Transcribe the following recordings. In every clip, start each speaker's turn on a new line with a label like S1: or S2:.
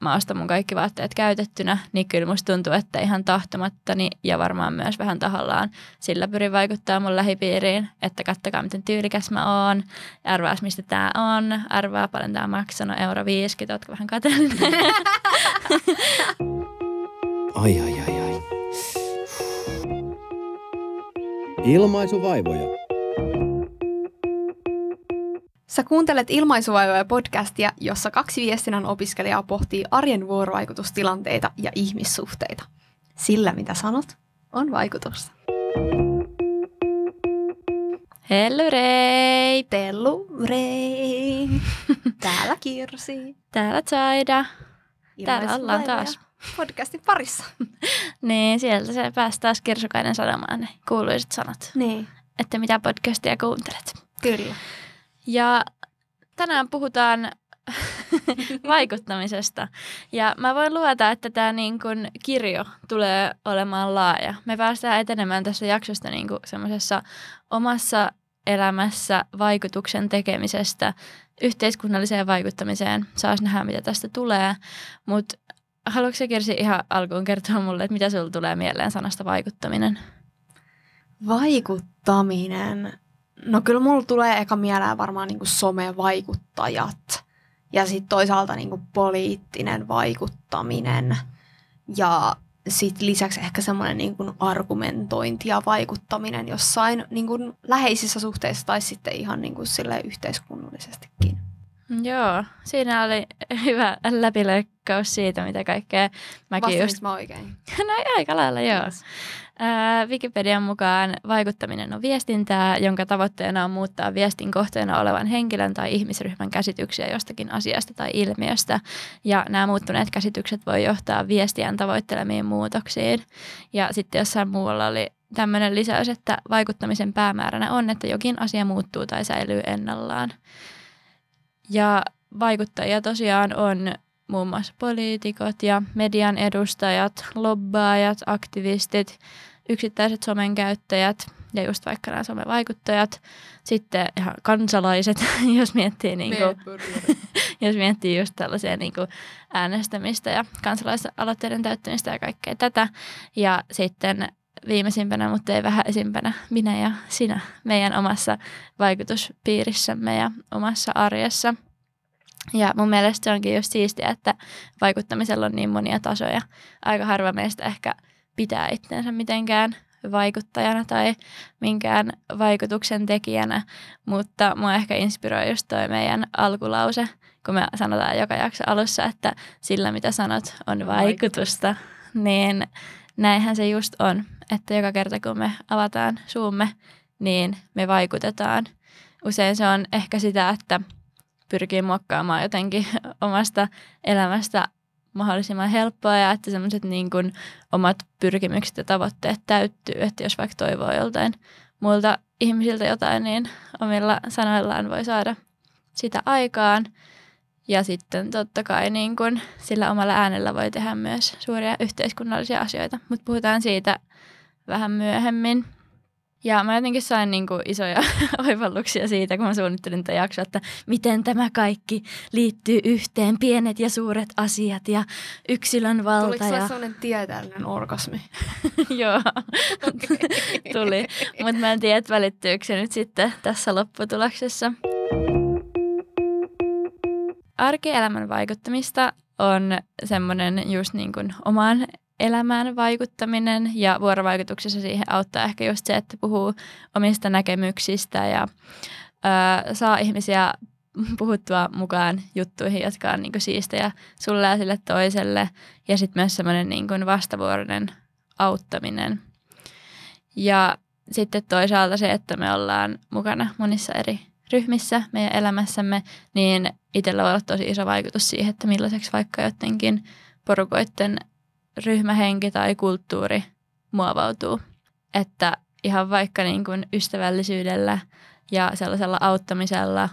S1: mä ostan mun kaikki vaatteet käytettynä, niin kyllä musta tuntuu, että ihan tahtomattani ja varmaan myös vähän tahallaan sillä pyrin vaikuttaa mun lähipiiriin, että kattokaa miten tyylikäs mä oon, arvaas mistä tää on, arvaa paljon tää maksanut, euro 50, ootko vähän kateellinen?
S2: Ai ai ai ai. Ilmaisuvaivoja.
S3: Sä kuuntelet Ilmaisuvaivoja podcastia, jossa kaksi viestinnän opiskelijaa pohtii arjen vuorovaikutustilanteita ja ihmissuhteita. Sillä mitä sanot, on vaikutusta.
S1: Hellurei!
S3: Tellu Rei. Täällä Kirsi.
S1: Täällä Zaida. Täällä ollaan taas.
S3: Podcastin parissa.
S1: Niin, sieltä se pääsi taas Kirsukainen sanomaan ne kuuluiset sanat,
S3: Niin,
S1: että mitä podcastia kuuntelet.
S3: kyllä.
S1: Ja tänään puhutaan vaikuttamisesta. Ja mä voin luvata, että tämä niin kun kirjo tulee olemaan laaja. Me päästään etenemään tässä jaksosta niin semmoisessa omassa elämässä vaikutuksen tekemisestä yhteiskunnalliseen vaikuttamiseen. Saas nähdä, mitä tästä tulee. Mutta haluatko Kirsi ihan alkuun kertoa mulle, että mitä sulla tulee mieleen sanasta vaikuttaminen?
S3: Vaikuttaminen. No kyllä mulla tulee eka mieleen varmaan niinku somevaikuttajat ja sitten toisaalta niinku poliittinen vaikuttaminen ja sitten lisäksi ehkä semmoinen niinku argumentointi ja vaikuttaminen jossain niinku läheisissä suhteissa tai sitten ihan niinku sille yhteiskunnallisestikin.
S1: Joo, siinä oli hyvä läpileikkaus siitä, mitä kaikkea mäkin just...
S3: Vastasinko mä oikein?
S1: No aika lailla, joo.
S3: Kiitos.
S1: Wikipedian mukaan vaikuttaminen on viestintää, jonka tavoitteena on muuttaa viestin kohteena olevan henkilön tai ihmisryhmän käsityksiä jostakin asiasta tai ilmiöstä. Ja nämä muuttuneet käsitykset voi johtaa viestiän tavoittelemiin muutoksiin. Ja sitten jossain muualla oli tämmöinen lisäys, että vaikuttamisen päämääränä on, että jokin asia muuttuu tai säilyy ennallaan. Ja vaikuttajia tosiaan on muun muassa poliitikot ja median edustajat, lobbaajat, aktivistit, yksittäiset somen käyttäjät ja just vaikka nämä somevaikuttajat. Sitten ihan kansalaiset, jos miettii, niin kuin, jos miettii just tällaisia niin kuin äänestämistä ja kansalaisaloitteiden täyttämistä ja kaikkea tätä. Ja sitten viimeisimpänä, mutta ei vähäisimpänä, minä ja sinä meidän omassa vaikutuspiirissämme ja omassa arjessa. Ja mun mielestä se onkin just siistiä, että vaikuttamisella on niin monia tasoja. Aika harva meistä ehkä pitää itseensä mitenkään vaikuttajana tai minkään vaikutuksen tekijänä, mutta mua ehkä inspiroi just toi meidän alkulause, kun me sanotaan joka jakso alussa, että sillä mitä sanot on vaikutusta, niin näinhän se just on, että joka kerta kun me avataan suumme, niin me vaikutetaan. Usein se on ehkä sitä, että pyrkii muokkaamaan jotenkin omasta elämästä mahdollisimman helppoa ja että semmoiset niin kuin omat pyrkimykset ja tavoitteet täyttyy, että jos vaikka toivoo joltain muilta ihmisiltä jotain, niin omilla sanoillaan voi saada sitä aikaan. Ja sitten totta kai niin kuin sillä omalla äänellä voi tehdä myös suuria yhteiskunnallisia asioita, mutta puhutaan siitä vähän myöhemmin. Ja mä jotenkin sain niin kuin isoja oivalluksia siitä, kun mä suunnittelin tätä jaksoa, että miten tämä kaikki liittyy yhteen, pienet ja suuret asiat ja yksilön valta.
S3: Tuliko
S1: ja...
S3: sellainen tieteellinen orgasmi?
S1: Joo, tuli. Mutta mä en tiedä, että välittyykö se nyt sitten tässä lopputuloksessa. Arkielämän vaikuttamista on semmoinen just niin kuin omaan elämään vaikuttaminen ja vuorovaikutuksessa siihen auttaa ehkä just se, että puhuu omista näkemyksistä ja ö, saa ihmisiä puhuttua mukaan juttuihin, jotka on niin kuin siistejä sulle ja sille toiselle ja sitten myös semmoinen niin kuin vastavuoroinen auttaminen. Ja sitten toisaalta se, että me ollaan mukana monissa eri ryhmissä meidän elämässämme, niin itsellä voi olla tosi iso vaikutus siihen, että millaiseksi vaikka jotenkin porukoiden ryhmähenki tai kulttuuri muovautuu. Että ihan vaikka niin kuin ystävällisyydellä ja sellaisella auttamisella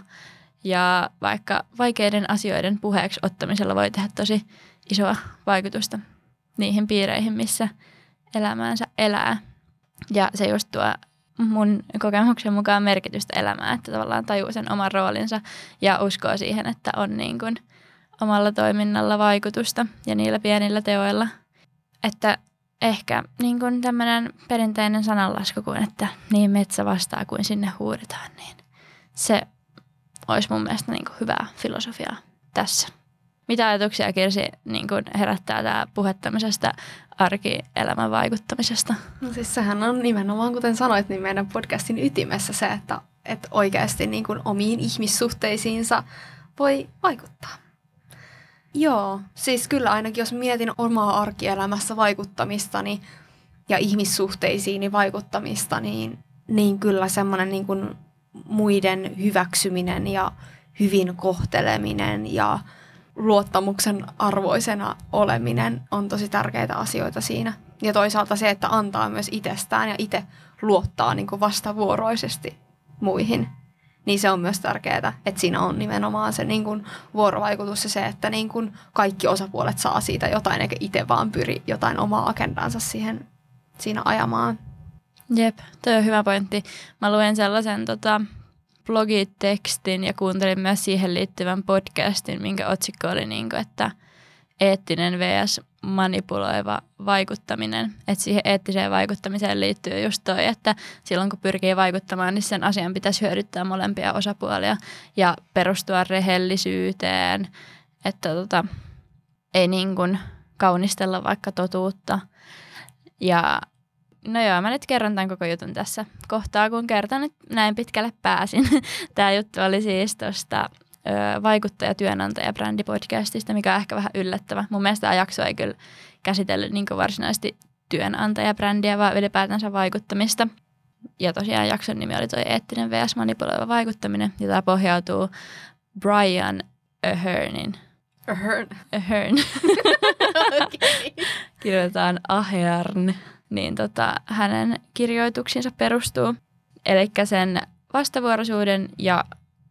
S1: ja vaikka vaikeiden asioiden puheeksi ottamisella voi tehdä tosi isoa vaikutusta niihin piireihin, missä elämäänsä elää. Ja se just tuo mun kokemuksen mukaan merkitystä elämään, että tavallaan tajuu sen oman roolinsa ja uskoo siihen, että on niin kuin omalla toiminnalla vaikutusta ja niillä pienillä teoilla. Että ehkä niin kuin tämmöinen perinteinen sananlasku kuin, että niin metsä vastaa kuin sinne huudetaan, niin se olisi mun mielestä niin kuin hyvää filosofiaa tässä. Mitä ajatuksia Kirsi niin kuin herättää tämä puhe tämmöisestä arkielämän vaikuttamisesta?
S3: No siis sehän on nimenomaan, kuten sanoit, niin meidän podcastin ytimessä se, että, että oikeasti niin kuin omiin ihmissuhteisiinsa voi vaikuttaa. Joo, siis kyllä ainakin jos mietin omaa arkielämässä vaikuttamistani ja ihmissuhteisiini vaikuttamista, niin, niin kyllä semmoinen niin kuin muiden hyväksyminen ja hyvin kohteleminen ja luottamuksen arvoisena oleminen on tosi tärkeitä asioita siinä. Ja toisaalta se, että antaa myös itsestään ja itse luottaa niin kuin vastavuoroisesti muihin. Niin se on myös tärkeää, että siinä on nimenomaan se niin kuin vuorovaikutus ja se, että niin kuin kaikki osapuolet saa siitä jotain, eikä itse vaan pyri jotain omaa agendansa siihen, siinä ajamaan.
S1: Jep, toi on hyvä pointti. Mä luen sellaisen tota, blogitekstin ja kuuntelin myös siihen liittyvän podcastin, minkä otsikko oli, niin kuin, että eettinen vs. manipuloiva vaikuttaminen. Että siihen eettiseen vaikuttamiseen liittyy just toi, että silloin kun pyrkii vaikuttamaan, niin sen asian pitäisi hyödyttää molempia osapuolia ja perustua rehellisyyteen, että tota, ei niin kuin kaunistella vaikka totuutta. Ja No joo, mä nyt kerron tämän koko jutun tässä kohtaa, kun kertaan nyt näin pitkälle pääsin. Tämä juttu oli siis tuosta vaikuttaja-työnantaja-brändipodcastista, mikä on ehkä vähän yllättävä. Mun mielestä tämä jakso ei kyllä käsitellyt niin varsinaisesti työnantajabrändiä, vaan ylipäätänsä vaikuttamista. Ja tosiaan jakson nimi oli toi eettinen vs. manipuloiva vaikuttaminen, ja tämä pohjautuu Brian Ahernin.
S3: Ahern.
S1: Ahern. okay. Kirjoitetaan Ahern niin tota, hänen kirjoituksiinsa perustuu. Eli sen vastavuoroisuuden ja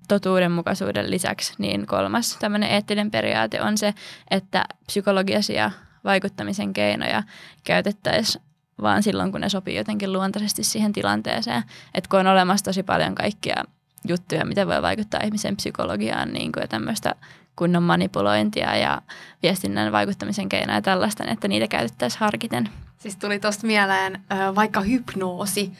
S1: totuudenmukaisuuden lisäksi niin kolmas tämmöinen eettinen periaate on se, että psykologisia vaikuttamisen keinoja käytettäisiin vaan silloin, kun ne sopii jotenkin luontaisesti siihen tilanteeseen. Että kun on olemassa tosi paljon kaikkia juttuja, mitä voi vaikuttaa ihmisen psykologiaan niin kuin tämmöistä kunnon manipulointia ja viestinnän vaikuttamisen keinoja ja tällaista, niin että niitä käytettäisiin harkiten.
S3: Siis tuli tuosta mieleen vaikka hypnoosi,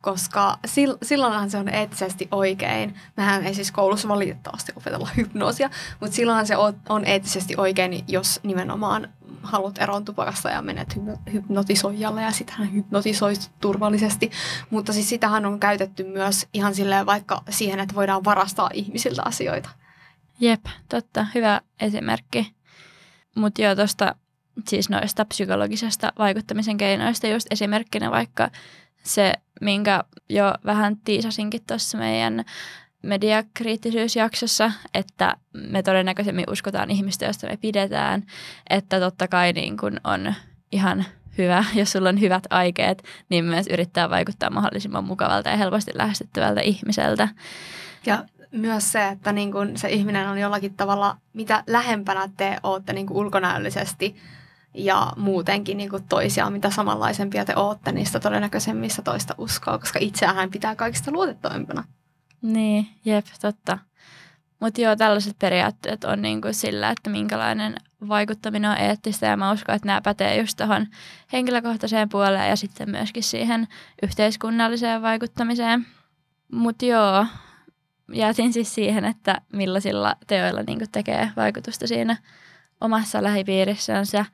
S3: koska silloinhan se on eettisesti oikein. Mehän ei siis koulussa valitettavasti opetella hypnoosia, mutta silloinhan se on eettisesti oikein, jos nimenomaan haluat eroon tupakasta ja menet hypnotisoijalle ja sitten hän hypnotisoi turvallisesti. Mutta siis sitähän on käytetty myös ihan silleen vaikka siihen, että voidaan varastaa ihmisiltä asioita.
S1: Jep, totta. Hyvä esimerkki. Mutta joo, tuosta siis noista psykologisesta vaikuttamisen keinoista just esimerkkinä vaikka se, minkä jo vähän tiisasinkin tuossa meidän mediakriittisyysjaksossa, että me todennäköisemmin uskotaan ihmistä, josta me pidetään, että totta kai niin kun on ihan hyvä, jos sulla on hyvät aikeet, niin myös yrittää vaikuttaa mahdollisimman mukavalta ja helposti lähestyttävältä ihmiseltä.
S3: Ja myös se, että niin kun se ihminen on jollakin tavalla, mitä lähempänä te olette niin ulkonäöllisesti ja muutenkin niin kuin toisia, mitä samanlaisempia te olette, niistä todennäköisemmissä toista uskoa, koska itseään pitää kaikista luotettavimpana.
S1: Niin, jep, totta. Mutta joo, tällaiset periaatteet on niin kuin sillä, että minkälainen vaikuttaminen on eettistä ja mä uskon, että nämä pätee just tuohon henkilökohtaiseen puoleen ja sitten myöskin siihen yhteiskunnalliseen vaikuttamiseen. Mutta joo, jätin siis siihen, että millaisilla teoilla niin tekee vaikutusta siinä omassa lähipiirissänsä,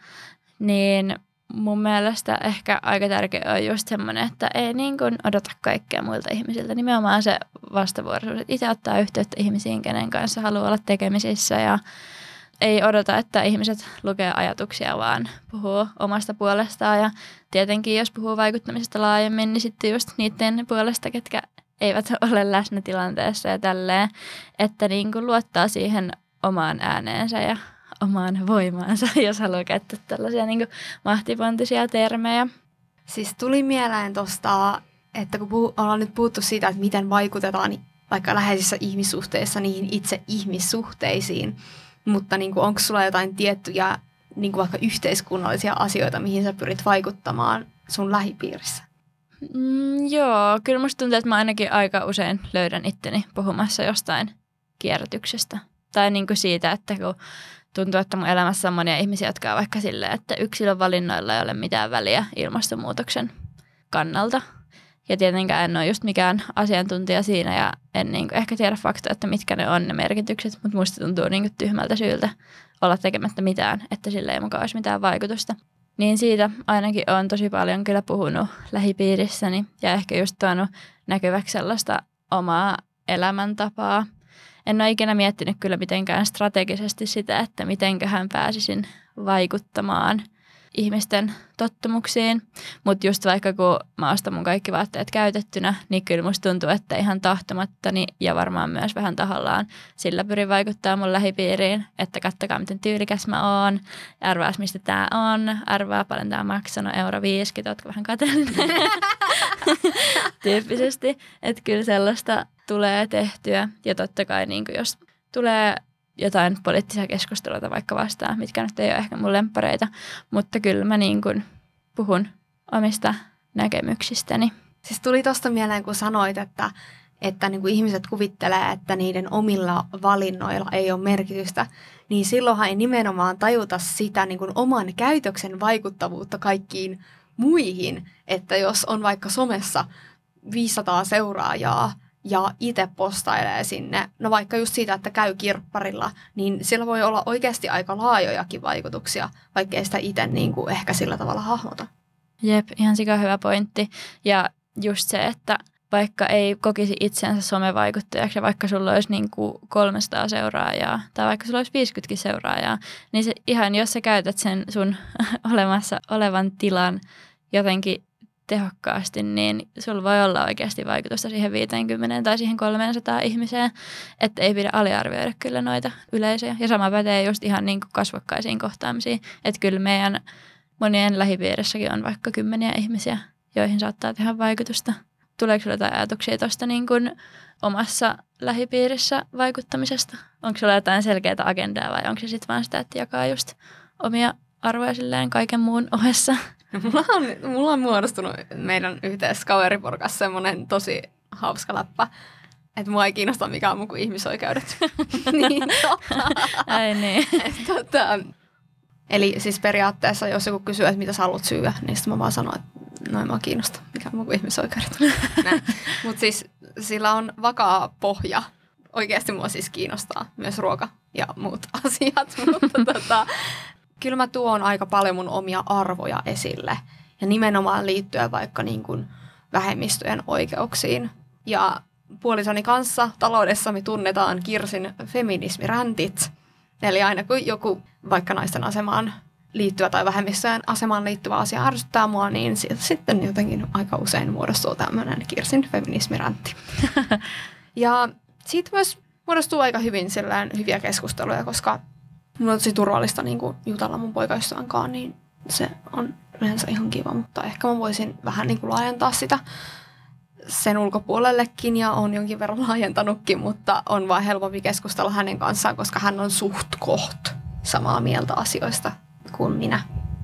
S1: niin mun mielestä ehkä aika tärkeä on just semmoinen, että ei niin kuin odota kaikkea muilta ihmisiltä. Nimenomaan se vastavuoroisuus, että itse ottaa yhteyttä ihmisiin, kenen kanssa haluaa olla tekemisissä ja ei odota, että ihmiset lukee ajatuksia, vaan puhuu omasta puolestaan. Ja tietenkin, jos puhuu vaikuttamisesta laajemmin, niin sitten just niiden puolesta, ketkä eivät ole läsnä tilanteessa ja tälleen, että niin kuin luottaa siihen omaan ääneensä ja omaan voimaansa, jos haluaa käyttää tällaisia niin mahtipontisia termejä.
S3: Siis tuli mieleen tuosta, että kun puhu, ollaan nyt puhuttu siitä, että miten vaikutetaan vaikka läheisissä ihmissuhteissa niihin itse ihmissuhteisiin, mutta niin onko sulla jotain tiettyjä niin kuin vaikka yhteiskunnallisia asioita, mihin sä pyrit vaikuttamaan sun lähipiirissä?
S1: Mm, joo, kyllä musta tuntuu, että mä ainakin aika usein löydän itteni puhumassa jostain kierrätyksestä. Tai niin kuin siitä, että kun tuntuu, että mun elämässä on monia ihmisiä, jotka on vaikka silleen, että yksilön valinnoilla ei ole mitään väliä ilmastonmuutoksen kannalta. Ja tietenkään en ole just mikään asiantuntija siinä ja en niin kuin ehkä tiedä faktoja, että mitkä ne on ne merkitykset, mutta musta tuntuu niin kuin tyhmältä syyltä olla tekemättä mitään, että sille ei mukaan olisi mitään vaikutusta. Niin siitä ainakin on tosi paljon kyllä puhunut lähipiirissäni ja ehkä just tuonut näkyväksi sellaista omaa elämäntapaa. En ole ikinä miettinyt kyllä mitenkään strategisesti sitä, että mitenköhän pääsisin vaikuttamaan – ihmisten tottumuksiin. Mutta just vaikka kun mä ostan mun kaikki vaatteet käytettynä, niin kyllä musta tuntuu, että ihan tahtomattani ja varmaan myös vähän tahollaan sillä pyrin vaikuttaa mun lähipiiriin, että kattokaa miten tyylikäs mä oon, arvaas mistä tää on, arvaa paljon tää maksanut, euro 50, ootko vähän kateellinen? Tyyppisesti, että kyllä sellaista tulee tehtyä ja totta kai niin jos tulee jotain poliittisia keskusteluita vaikka vastaan, mitkä nyt ei ole ehkä mun lempareita, mutta kyllä mä niin kuin puhun omista näkemyksistäni.
S3: Siis tuli tuosta mieleen, kun sanoit, että, että niin kuin ihmiset kuvittelee, että niiden omilla valinnoilla ei ole merkitystä, niin silloinhan ei nimenomaan tajuta sitä niin kuin oman käytöksen vaikuttavuutta kaikkiin muihin. Että jos on vaikka somessa 500 seuraajaa, ja itse postailee sinne, no vaikka just siitä, että käy kirpparilla, niin sillä voi olla oikeasti aika laajojakin vaikutuksia, vaikkei sitä itse niin kuin ehkä sillä tavalla hahmota.
S1: Jep, ihan sika hyvä pointti. Ja just se, että vaikka ei kokisi itsensä somevaikuttajaksi ja vaikka sulla olisi niin kuin 300 seuraajaa tai vaikka sulla olisi 50 seuraajaa, niin se ihan jos sä käytät sen sun olemassa olevan tilan jotenkin tehokkaasti, niin sulla voi olla oikeasti vaikutusta siihen 50 tai siihen 300 ihmiseen, että ei pidä aliarvioida kyllä noita yleisöjä. Ja sama pätee just ihan niin kuin kasvokkaisiin kohtaamisiin, että kyllä meidän monien lähipiirissäkin on vaikka kymmeniä ihmisiä, joihin saattaa tehdä vaikutusta. Tuleeko sinulla jotain ajatuksia tuosta niin kuin omassa lähipiirissä vaikuttamisesta? Onko sinulla jotain selkeää agendaa vai onko se sitten vaan sitä, että jakaa just omia arvoja silleen kaiken muun ohessa?
S3: Mulla on, mulla on muodostunut meidän yhteisessä kaveriporukassa semmoinen tosi hauska läppä, että mua ei kiinnosta mikään muu kuin ihmisoikeudet.
S1: niin, totta. Ai niin.
S3: tota, eli siis periaatteessa, jos joku kysyy, että mitä sä haluat syödä, niin sitten mä vaan sanon, että noin mua kiinnosta, mikä on muu kuin ihmisoikeudet. Mutta siis sillä on vakaa pohja. Oikeasti mua siis kiinnostaa myös ruoka ja muut asiat, mutta tota, kyllä mä tuon aika paljon mun omia arvoja esille. Ja nimenomaan liittyen vaikka niin kuin vähemmistöjen oikeuksiin. Ja puolisoni kanssa taloudessa me tunnetaan Kirsin feminismiräntit. Eli aina kun joku vaikka naisten asemaan liittyvä tai vähemmistöjen asemaan liittyvä asia ärsyttää mua, niin sitten jotenkin aika usein muodostuu tämmöinen Kirsin feminismiräntti. ja siitä myös muodostuu aika hyvin hyviä keskusteluja, koska Mulla on tosi turvallista niin kuin jutella mun poikaystävän kanssa, niin se on yleensä ihan kiva, mutta ehkä mä voisin vähän niin kuin laajentaa sitä sen ulkopuolellekin ja on jonkin verran laajentanutkin, mutta on vaan helpompi keskustella hänen kanssaan, koska hän on suht koht samaa mieltä asioista kuin minä.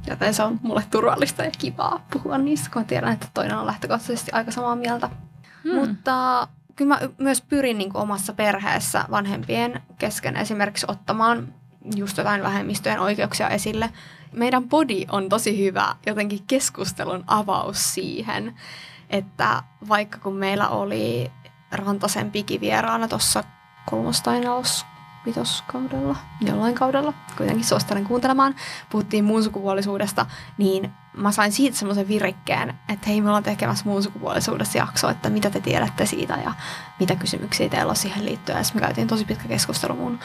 S3: Joten se on mulle turvallista ja kivaa puhua niistä, kun tiedän, että toinen on lähtökohtaisesti aika samaa mieltä. Hmm. Mutta kyllä mä myös pyrin niin kuin omassa perheessä vanhempien kesken esimerkiksi ottamaan just jotain vähemmistöjen oikeuksia esille. Meidän body on tosi hyvä jotenkin keskustelun avaus siihen, että vaikka kun meillä oli Rantasen pikivieraana tuossa kolmostainaus vitoskaudella, jollain kaudella, kuitenkin suosittelen kuuntelemaan, puhuttiin muun sukupuolisuudesta, niin mä sain siitä semmoisen virikkeen, että hei, me ollaan tekemässä muun sukupuolisuudessa jakso, että mitä te tiedätte siitä ja mitä kysymyksiä teillä on siihen liittyen. Ja me käytiin tosi pitkä keskustelu mun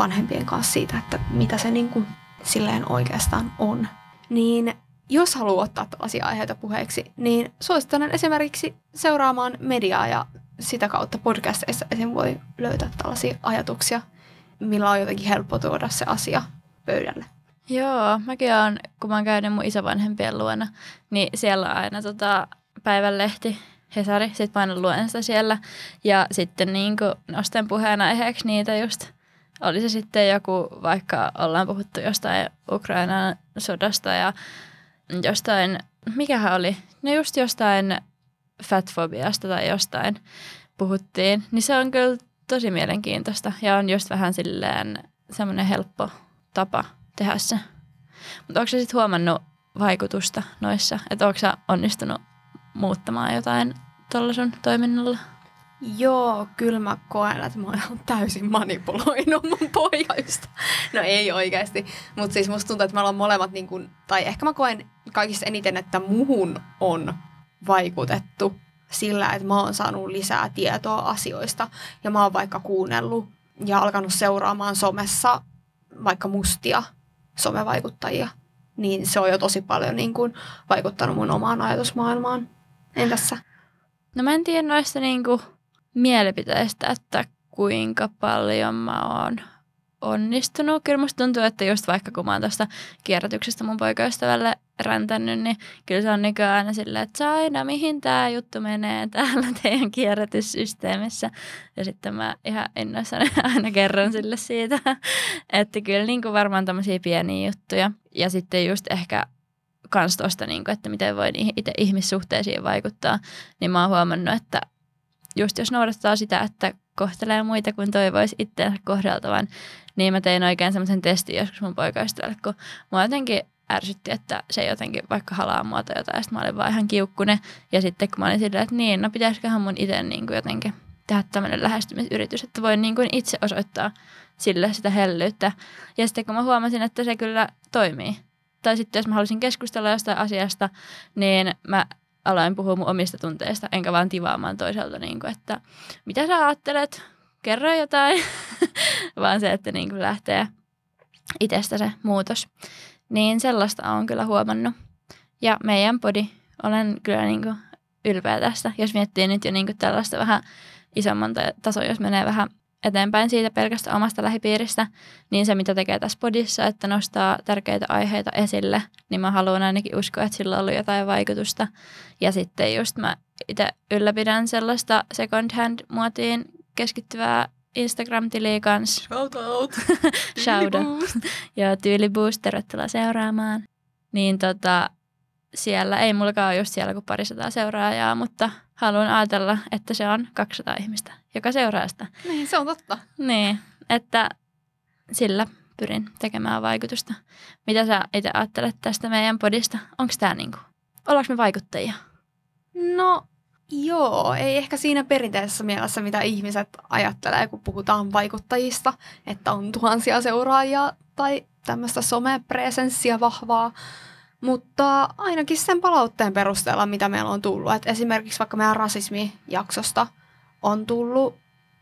S3: vanhempien kanssa siitä, että mitä se niin kuin silleen oikeastaan on. Niin jos haluaa ottaa tällaisia aiheita puheeksi, niin suosittelen esimerkiksi seuraamaan mediaa ja sitä kautta podcasteissa esim. voi löytää tällaisia ajatuksia, millä on jotenkin helppo tuoda se asia pöydälle.
S1: Joo, mäkin olen, kun mä oon käynyt mun isovanhempien luona, niin siellä on aina tota päivänlehti, Hesari, sit mä aina luen sitä siellä. Ja sitten niin nostan puheena aiheeksi niitä just, oli se sitten joku, vaikka ollaan puhuttu jostain Ukrainan sodasta ja jostain, mikähän oli, no just jostain fatfobiasta tai jostain puhuttiin, niin se on kyllä tosi mielenkiintoista ja on just vähän silleen semmoinen helppo tapa tehdä se. Mutta onko sä sitten huomannut vaikutusta noissa? Että onko sä onnistunut muuttamaan jotain tuolla sun toiminnalla?
S3: Joo, kyllä mä koen, että mä oon täysin manipuloinut mun poikaista. No ei oikeasti, mutta siis musta tuntuu, että me ollaan molemmat, niin kun, tai ehkä mä koen kaikista eniten, että muhun on vaikutettu sillä, että mä oon saanut lisää tietoa asioista ja mä oon vaikka kuunnellut ja alkanut seuraamaan somessa vaikka mustia somevaikuttajia, niin se on jo tosi paljon niin kun, vaikuttanut mun omaan ajatusmaailmaan. Entäs sä?
S1: No mä en tiedä noista niinku mielipiteistä, että kuinka paljon mä oon onnistunut. Kyllä musta tuntuu, että just vaikka kun mä oon tuosta kierrätyksestä mun poikaystävälle räntänyt, niin kyllä se on nykyään aina silleen, että Saina, mihin tämä juttu menee täällä teidän kierrätyssysteemissä. Ja sitten mä ihan innoissani aina kerron sille siitä, että kyllä niin kuin varmaan tämmöisiä pieniä juttuja. Ja sitten just ehkä kans tuosta, niin kuin, että miten voi itse ihmissuhteisiin vaikuttaa, niin mä oon huomannut, että just jos noudattaa sitä, että kohtelee muita kuin toivoisi itseänsä kohdeltavan, niin mä tein oikein semmoisen testin joskus mun poikaystävälle, kun mua jotenkin ärsytti, että se jotenkin vaikka halaa mua tai jotain, ja sitten mä olin vaan ihan kiukkune. Ja sitten kun mä olin silleen, että niin, no pitäisiköhän mun itse niin kuin jotenkin tehdä tämmöinen lähestymisyritys, että voin niin kuin itse osoittaa sille sitä hellyyttä. Ja sitten kun mä huomasin, että se kyllä toimii. Tai sitten jos mä halusin keskustella jostain asiasta, niin mä aloin puhua mun omista tunteista, enkä vaan tivaamaan toiselta, niin kuin, että mitä sä ajattelet, kerro jotain, vaan se, että niin kuin lähtee itsestä se muutos. Niin sellaista on kyllä huomannut. Ja meidän podi, olen kyllä niin kuin ylpeä tästä. Jos miettii nyt jo niin kuin tällaista vähän isomman tasoa, jos menee vähän eteenpäin siitä pelkästä omasta lähipiiristä, niin se mitä tekee tässä podissa, että nostaa tärkeitä aiheita esille, niin mä haluan ainakin uskoa, että sillä on ollut jotain vaikutusta. Ja sitten just mä itse ylläpidän sellaista second hand muotiin keskittyvää Instagram-tiliä kanssa.
S3: Shout out!
S1: Shout out. Joo, tyyliboost, tervetuloa seuraamaan. Niin tota, siellä, ei mullakaan ole just siellä kuin parisataa seuraajaa, mutta haluan ajatella, että se on 200 ihmistä, joka seuraa sitä.
S3: Niin, se on totta.
S1: Niin, että sillä pyrin tekemään vaikutusta. Mitä sä itse ajattelet tästä meidän podista? Onko tämä niinku, ollaanko me vaikuttajia?
S3: No joo, ei ehkä siinä perinteisessä mielessä, mitä ihmiset ajattelee, kun puhutaan vaikuttajista, että on tuhansia seuraajia tai tämmöistä somepresenssia vahvaa. Mutta ainakin sen palautteen perusteella, mitä meillä on tullut. Et esimerkiksi vaikka meidän rasismijaksosta on tullut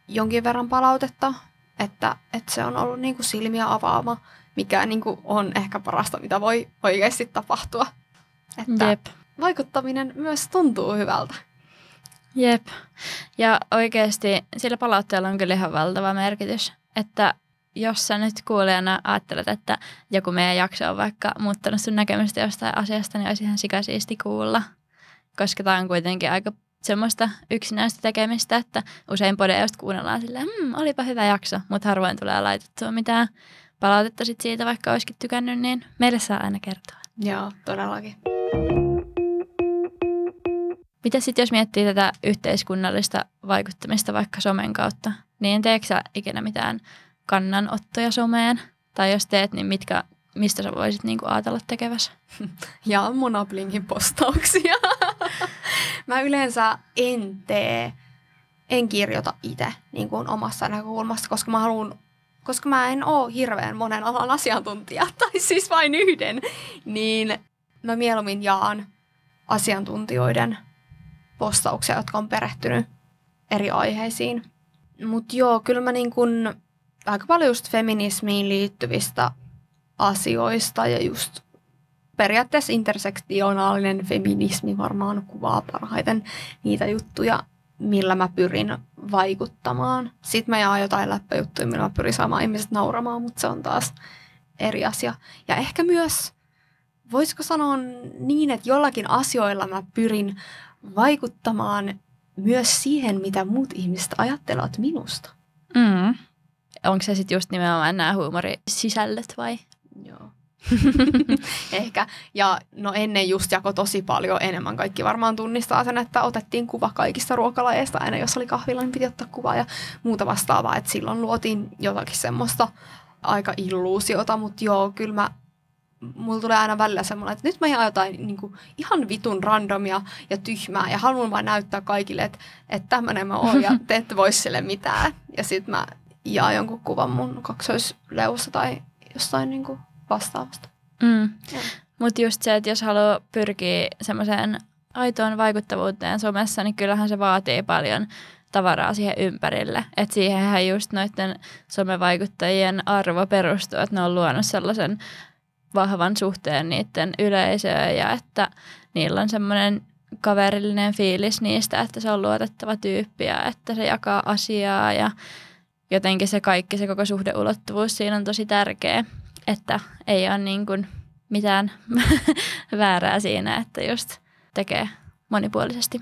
S3: jonkin verran palautetta, että, että se on ollut niin kuin silmiä avaama, mikä niin kuin on ehkä parasta, mitä voi oikeasti tapahtua. Että Jep. vaikuttaminen myös tuntuu hyvältä.
S1: Jep. Ja oikeasti sillä palautteella on kyllä ihan valtava merkitys, että jos sä nyt kuulijana ajattelet, että joku meidän jakso on vaikka muuttanut sun näkemystä jostain asiasta, niin olisi ihan sikasiisti kuulla. Koska tämä on kuitenkin aika semmoista yksinäistä tekemistä, että usein podeja just kuunnellaan silleen, hmm, olipa hyvä jakso, mutta harvoin tulee laitettua mitään palautetta sit siitä, vaikka olisikin tykännyt, niin meille saa aina kertoa.
S3: Joo, todellakin.
S1: Mitä sitten, jos miettii tätä yhteiskunnallista vaikuttamista vaikka somen kautta, niin teekö sä ikinä mitään kannanottoja someen? Tai jos teet, niin mitkä, mistä sä voisit niinku ajatella tekevässä?
S3: Ja Monoblinkin postauksia. Mä yleensä en tee, en kirjoita itse niin kuin omassa näkökulmasta, koska mä haluan koska mä en ole hirveän monen alan asiantuntija, tai siis vain yhden, niin mä mieluummin jaan asiantuntijoiden postauksia, jotka on perehtynyt eri aiheisiin. Mutta joo, kyllä mä niin kun aika paljon just feminismiin liittyvistä asioista ja just periaatteessa intersektionaalinen feminismi varmaan kuvaa parhaiten niitä juttuja, millä mä pyrin vaikuttamaan. Sitten mä jaan jotain läppäjuttuja, millä mä pyrin saamaan ihmiset nauramaan, mutta se on taas eri asia. Ja ehkä myös, voisiko sanoa niin, että jollakin asioilla mä pyrin vaikuttamaan myös siihen, mitä muut ihmiset ajattelevat minusta.
S1: Mm. Onko se sitten just nimenomaan nämä huumorisisällöt vai?
S3: Joo. Ehkä. Ja no ennen just jako tosi paljon enemmän. Kaikki varmaan tunnistaa sen, että otettiin kuva kaikista ruokalajeista. Aina jos oli kahvilla, niin piti ottaa kuva ja muuta vastaavaa. Että silloin luotiin jotakin semmoista aika illuusiota, mutta joo, kyllä mä mulla tulee aina välillä semmoinen, että nyt mä jaan jotain niin kuin, ihan vitun randomia ja tyhmää ja haluan vaan näyttää kaikille, että, että tämmöinen mä oon ja te ette voi sille mitään. Ja sitten mä jaan jonkun kuvan mun kaksoisleussa tai jostain niin kuin vastaavasta.
S1: Mm. Mutta just se, että jos haluaa pyrkiä semmoiseen aitoon vaikuttavuuteen somessa, niin kyllähän se vaatii paljon tavaraa siihen ympärille. Että siihenhän just noiden somevaikuttajien arvo perustuu, että ne on luonut sellaisen vahvan suhteen niiden yleisöön ja että niillä on semmoinen kaverillinen fiilis niistä, että se on luotettava tyyppi ja että se jakaa asiaa ja jotenkin se kaikki, se koko suhdeulottuvuus siinä on tosi tärkeä, että ei ole niin kuin mitään väärää siinä, että just tekee monipuolisesti.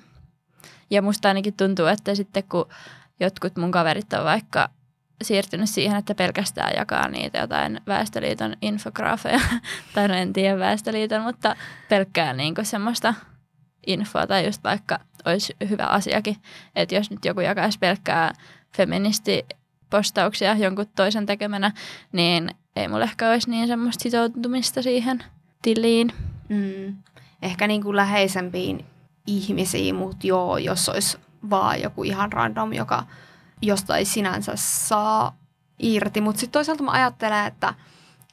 S1: Ja musta ainakin tuntuu, että sitten kun jotkut mun kaverit on vaikka siirtynyt siihen, että pelkästään jakaa niitä jotain Väestöliiton infograafeja, tai no en tiedä Väestöliiton, mutta pelkkää niinku semmoista infoa tai just vaikka olisi hyvä asiakin, että jos nyt joku jakaisi pelkkää feministipostauksia jonkun toisen tekemänä, niin ei mulle ehkä olisi niin semmoista sitoutumista siihen tiliin.
S3: Mm. Ehkä niin kuin läheisempiin ihmisiin, mutta joo, jos olisi vaan joku ihan random, joka josta ei sinänsä saa irti. Mutta sitten toisaalta mä ajattelen, että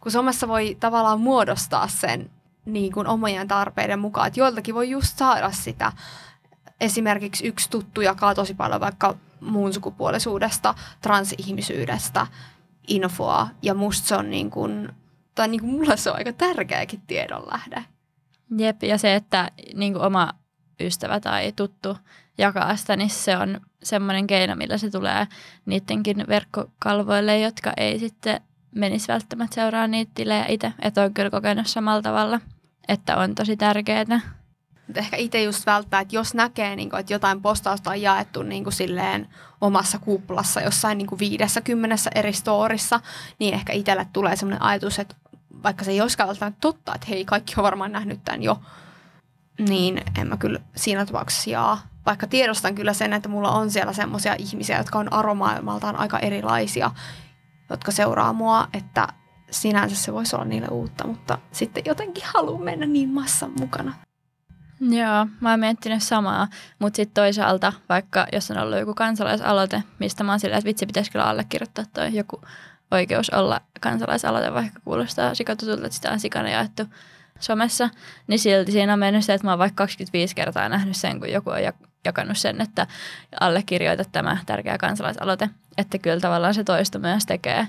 S3: kun somessa voi tavallaan muodostaa sen niin kuin omien tarpeiden mukaan, että joiltakin voi just saada sitä. Esimerkiksi yksi tuttu jakaa tosi paljon vaikka muun sukupuolisuudesta, transihmisyydestä, infoa, ja musta se on niin kuin, tai niin kuin mulle se on aika tärkeäkin tiedonlähde.
S1: Jep, ja se, että niin kuin oma ystävä tai tuttu jakaa sitä, niin se on semmoinen keino, millä se tulee niidenkin verkkokalvoille, jotka ei sitten menisi välttämättä seuraa niitä tilejä itse. Että on kyllä kokenut samalla tavalla, että on tosi tärkeää.
S3: Ehkä itse just välttää, että jos näkee, niin kuin, että jotain postausta on jaettu niin kuin silleen omassa kuplassa jossain niin kuin viidessä kymmenessä eri storissa, niin ehkä itselle tulee semmoinen ajatus, että vaikka se ei olisikaan välttämättä totta, että hei, kaikki on varmaan nähnyt tämän jo, niin en mä kyllä siinä tapauksessa jaa. Vaikka tiedostan kyllä sen, että mulla on siellä semmoisia ihmisiä, jotka on aromaailmaltaan aika erilaisia, jotka seuraa mua, että sinänsä se voisi olla niille uutta, mutta sitten jotenkin haluan mennä niin massan mukana.
S1: Joo, mä oon miettinyt samaa, mutta sitten toisaalta, vaikka jos on ollut joku kansalaisaloite, mistä mä oon silleen, että vitsi pitäisi kyllä allekirjoittaa toi joku oikeus olla kansalaisaloite, vaikka kuulostaa sikatutulta, että sitä on sikana jaettu somessa, niin silti siinä on mennyt se, että mä oon vaikka 25 kertaa nähnyt sen, kun joku on jakanut sen, että allekirjoita tämä tärkeä kansalaisaloite. Että kyllä tavallaan se toisto myös tekee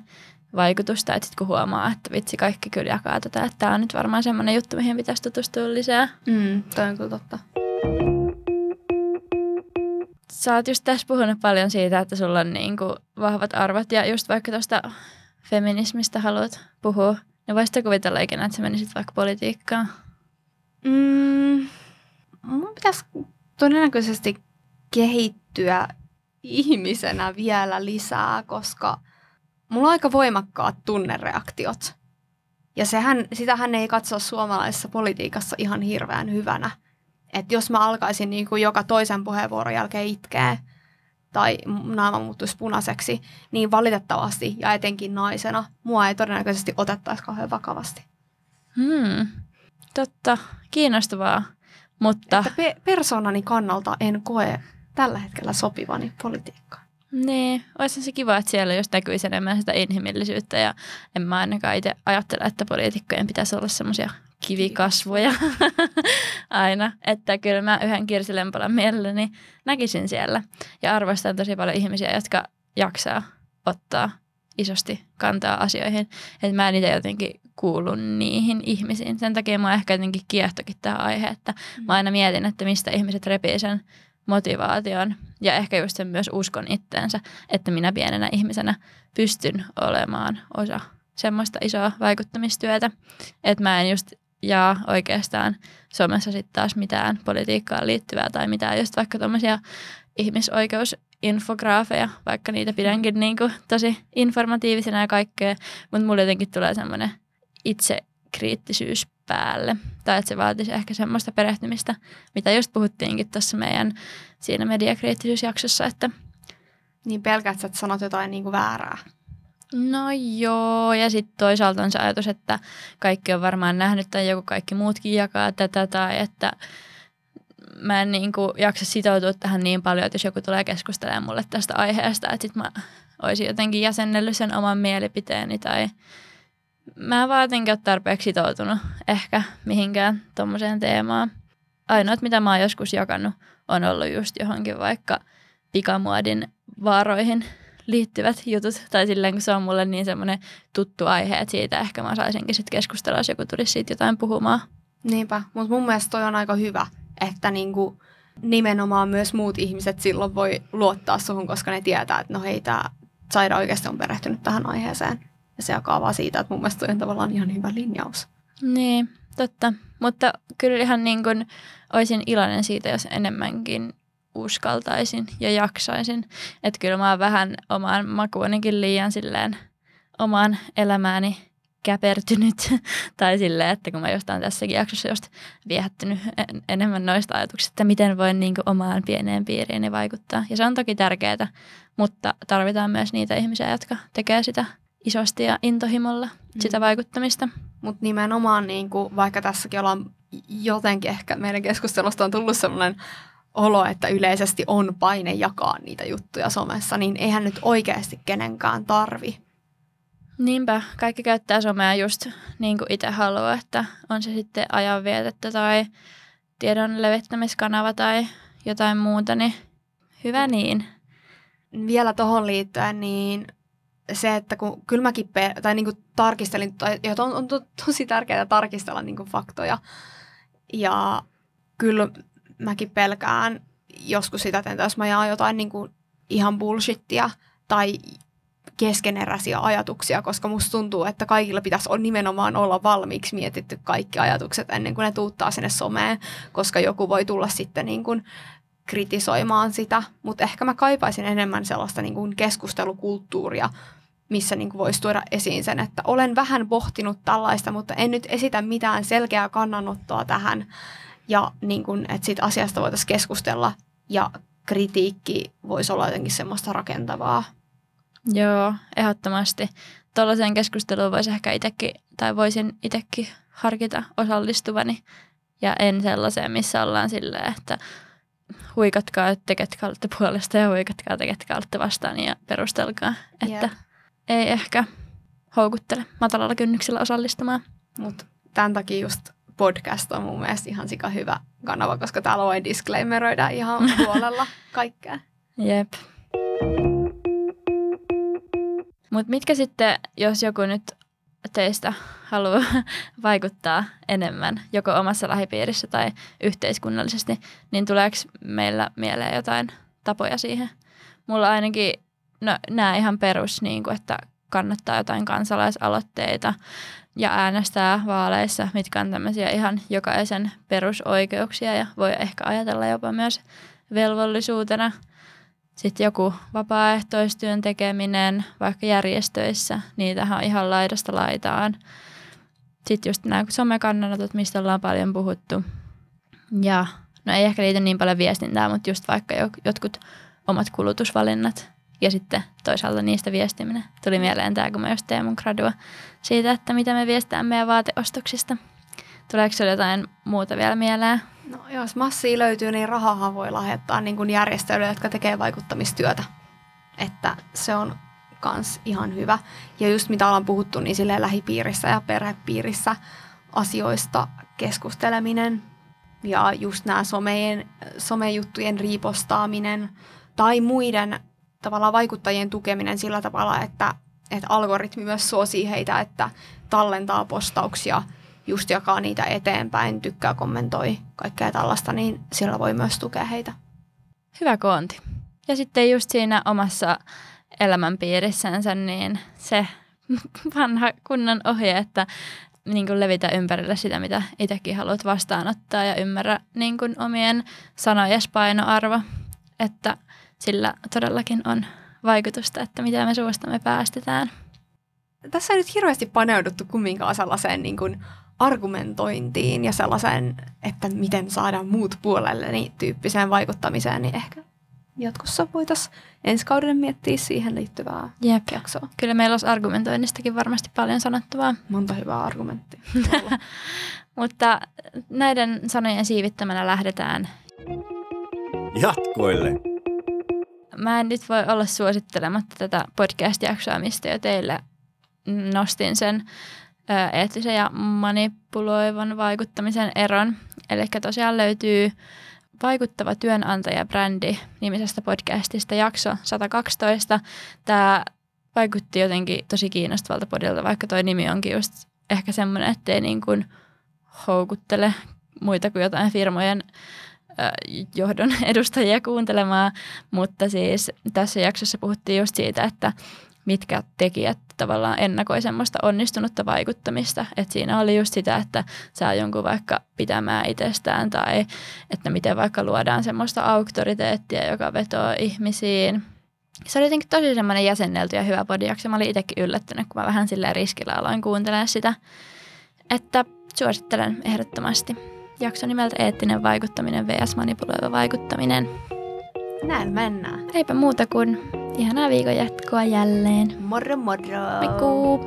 S1: vaikutusta, että sitten kun huomaa, että vitsi kaikki kyllä jakaa tätä, että tämä on nyt varmaan semmoinen juttu, mihin pitäisi tutustua lisää.
S3: Mm, toi on kyllä totta.
S1: Sä oot just tässä puhunut paljon siitä, että sulla on niin kuin vahvat arvot ja just vaikka tuosta feminismistä haluat puhua, niin voisitko kuvitella ikinä, että sä menisit vaikka politiikkaan?
S3: Mm, mun pitäisi todennäköisesti kehittyä ihmisenä vielä lisää, koska mulla on aika voimakkaat tunnereaktiot. Ja sehän, sitähän ei katso suomalaisessa politiikassa ihan hirveän hyvänä. Että jos mä alkaisin niin kuin joka toisen puheenvuoron jälkeen itkeä tai naama muuttuisi punaiseksi, niin valitettavasti ja etenkin naisena mua ei todennäköisesti otettaisi kauhean vakavasti.
S1: Hmm. Totta, kiinnostavaa. Mutta...
S3: Että pe- persoonani kannalta en koe tällä hetkellä sopivani politiikkaan.
S1: Niin, olisi se kiva, että siellä just näkyisi enemmän sitä inhimillisyyttä ja en mä ainakaan itse ajattele, että poliitikkojen pitäisi olla semmoisia kivikasvoja aina. Että kyllä mä yhden Kirsi Lempolan mielelläni näkisin siellä ja arvostan tosi paljon ihmisiä, jotka jaksaa ottaa isosti kantaa asioihin. Että mä en itse jotenkin kuulu niihin ihmisiin. Sen takia mä ehkä jotenkin kiehtokin tämä aihe, että mä aina mietin, että mistä ihmiset repii sen motivaation ja ehkä just sen myös uskon itteensä, että minä pienenä ihmisenä pystyn olemaan osa semmoista isoa vaikuttamistyötä, että mä en just jaa oikeastaan somessa sitten taas mitään politiikkaan liittyvää tai mitään just vaikka tuommoisia ihmisoikeusinfograafeja, vaikka niitä pidänkin niin kuin tosi informatiivisena ja kaikkea, mutta mulle jotenkin tulee semmoinen itsekriittisyys päälle. Tai että se vaatisi ehkä semmoista perehtymistä, mitä just puhuttiinkin tuossa meidän siinä mediakriittisyysjaksossa, että
S3: niin pelkät että sanot jotain niin kuin väärää.
S1: No joo, ja sitten toisaalta on se ajatus, että kaikki on varmaan nähnyt tai joku kaikki muutkin jakaa tätä tai että mä en niin kuin jaksa sitoutua tähän niin paljon, että jos joku tulee keskustelemaan mulle tästä aiheesta, että sit mä olisin jotenkin jäsennellyt sen oman mielipiteeni tai mä en vaan jotenkin ole tarpeeksi sitoutunut ehkä mihinkään tuommoiseen teemaan. Ainoat, mitä mä oon joskus jakanut, on ollut just johonkin vaikka pikamuodin vaaroihin liittyvät jutut. Tai silleen, kun se on mulle niin semmoinen tuttu aihe, että siitä ehkä mä saisinkin sitten keskustella, jos joku tulisi siitä jotain puhumaan.
S3: Niinpä, mutta mun mielestä toi on aika hyvä, että niinku nimenomaan myös muut ihmiset silloin voi luottaa suhun, koska ne tietää, että no hei, tämä Saida oikeasti on perehtynyt tähän aiheeseen. Ja se jakaa vaan siitä, että mun mielestä on tavallaan ihan hyvä linjaus.
S1: Niin, totta. Mutta kyllä ihan niin kuin olisin iloinen siitä, jos enemmänkin uskaltaisin ja jaksaisin. Että kyllä mä oon vähän omaan makuunikin liian silleen omaan elämääni käpertynyt. tai silleen, että kun mä jostain tässäkin jaksossa just viehättynyt enemmän noista ajatuksista, että miten voin niin kuin omaan pieneen piiriini vaikuttaa. Ja se on toki tärkeää, mutta tarvitaan myös niitä ihmisiä, jotka tekee sitä isosti ja intohimolla mm. sitä vaikuttamista.
S3: Mutta nimenomaan, niin kuin, vaikka tässäkin ollaan jotenkin ehkä meidän keskustelusta on tullut sellainen olo, että yleisesti on paine jakaa niitä juttuja somessa, niin eihän nyt oikeasti kenenkään tarvi.
S1: Niinpä, kaikki käyttää somea just niin kuin itse haluaa, että on se sitten ajanvietettä tai tiedon levittämiskanava tai jotain muuta, niin hyvä niin.
S3: Vielä tuohon liittyen, niin se, että kun kyllä mäkin pe- tai niin kuin tarkistelin, tai, on, on to, tosi tärkeää tarkistella niin kuin faktoja. Ja kyllä mäkin pelkään joskus sitä, että jos mä jaan jotain niin kuin ihan bullshittia tai keskeneräisiä ajatuksia, koska musta tuntuu, että kaikilla pitäisi on nimenomaan olla valmiiksi mietitty kaikki ajatukset ennen kuin ne tuuttaa sinne someen, koska joku voi tulla sitten niin kuin kritisoimaan sitä, mutta ehkä mä kaipaisin enemmän sellaista niin kuin keskustelukulttuuria, missä niin kuin voisi tuoda esiin sen, että olen vähän pohtinut tällaista, mutta en nyt esitä mitään selkeää kannanottoa tähän, ja niin kuin, että siitä asiasta voitaisiin keskustella, ja kritiikki voisi olla jotenkin semmoista rakentavaa.
S1: Joo, ehdottomasti. Tuollaiseen keskusteluun voisi ehkä itsekin, tai voisin itsekin harkita osallistuvani, ja en sellaiseen, missä ollaan silleen, että huikatkaa te, ketkä olette puolesta ja huikatkaa te, ketkä olette vastaan ja perustelkaa. Että yeah. ei ehkä houkuttele matalalla kynnyksellä osallistumaan.
S3: Mutta tämän takia just podcast on mun mielestä ihan sika hyvä kanava, koska täällä voi disclaimeroida ihan huolella kaikkea.
S1: Jep. Mutta mitkä sitten, jos joku nyt teistä haluaa vaikuttaa enemmän, joko omassa lähipiirissä tai yhteiskunnallisesti, niin tuleeko meillä mieleen jotain tapoja siihen? Mulla ainakin, no nämä ihan perus, niin kuin, että kannattaa jotain kansalaisaloitteita ja äänestää vaaleissa, mitkä on tämmöisiä ihan jokaisen perusoikeuksia ja voi ehkä ajatella jopa myös velvollisuutena – sitten joku vapaaehtoistyön tekeminen, vaikka järjestöissä, niitähän on ihan laidasta laitaan. Sitten just nämä somekannanotot, mistä ollaan paljon puhuttu. Ja no ei ehkä liity niin paljon viestintää, mutta just vaikka jotkut omat kulutusvalinnat ja sitten toisaalta niistä viestiminen. Tuli mieleen tämä, kun mä just teen mun gradua siitä, että mitä me viestään meidän vaateostoksista. Tuleeko sinulle jotain muuta vielä mieleen?
S3: No jos massia löytyy, niin rahahan voi lahjoittaa niin kuin järjestöille, jotka tekee vaikuttamistyötä. Että se on kans ihan hyvä. Ja just mitä ollaan puhuttu, niin sille lähipiirissä ja perhepiirissä asioista keskusteleminen ja just nämä somejen, somejuttujen riipostaaminen tai muiden tavallaan vaikuttajien tukeminen sillä tavalla, että, että algoritmi myös suosii heitä, että tallentaa postauksia – just jakaa niitä eteenpäin, tykkää, kommentoi, kaikkea tällaista, niin sillä voi myös tukea heitä.
S1: Hyvä koonti. Ja sitten just siinä omassa elämänpiirissänsä, niin se vanha kunnan ohje, että niin kuin levitä ympärille sitä, mitä itsekin haluat vastaanottaa ja ymmärrä niin kuin omien sanojen painoarvo, että sillä todellakin on vaikutusta, että mitä me suustamme päästetään.
S3: Tässä ei nyt hirveästi paneuduttu kumminkaan sellaiseen niin kuin argumentointiin ja sellaiseen, että miten saadaan muut puolelle niin tyyppiseen vaikuttamiseen, niin ehkä jatkossa voitaisiin ensi kaudelle miettiä siihen liittyvää
S1: Jep.
S3: jaksoa.
S1: Kyllä meillä olisi argumentoinnistakin varmasti paljon sanottavaa.
S3: Monta hyvää argumenttia.
S1: Mutta näiden sanojen siivittämänä lähdetään.
S2: Jatkoille.
S1: Mä en nyt voi olla suosittelematta tätä podcast-jaksoa, mistä jo teille nostin sen eettisen ja manipuloivan vaikuttamisen eron. Eli tosiaan löytyy Vaikuttava työnantaja-brändi nimisestä podcastista jakso 112. Tämä vaikutti jotenkin tosi kiinnostavalta podilta, vaikka toi nimi onkin just ehkä semmoinen, ettei niin kuin houkuttele muita kuin jotain firmojen johdon edustajia kuuntelemaan, mutta siis tässä jaksossa puhuttiin just siitä, että mitkä tekijät tavallaan ennakoi semmoista onnistunutta vaikuttamista. Että siinä oli just sitä, että saa jonkun vaikka pitämään itsestään tai että miten vaikka luodaan semmoista auktoriteettia, joka vetoo ihmisiin. Se oli jotenkin tosi semmoinen jäsennelty ja hyvä podijakso. Mä olin itsekin yllättynyt, kun mä vähän silleen riskillä aloin kuuntelemaan sitä. Että suosittelen ehdottomasti. Jakso nimeltä Eettinen vaikuttaminen vs. manipuloiva vaikuttaminen.
S3: Näin mennään.
S1: Eipä muuta kuin ihanaa viikon jatkoa jälleen.
S3: Moro moro!
S1: Moikkuu!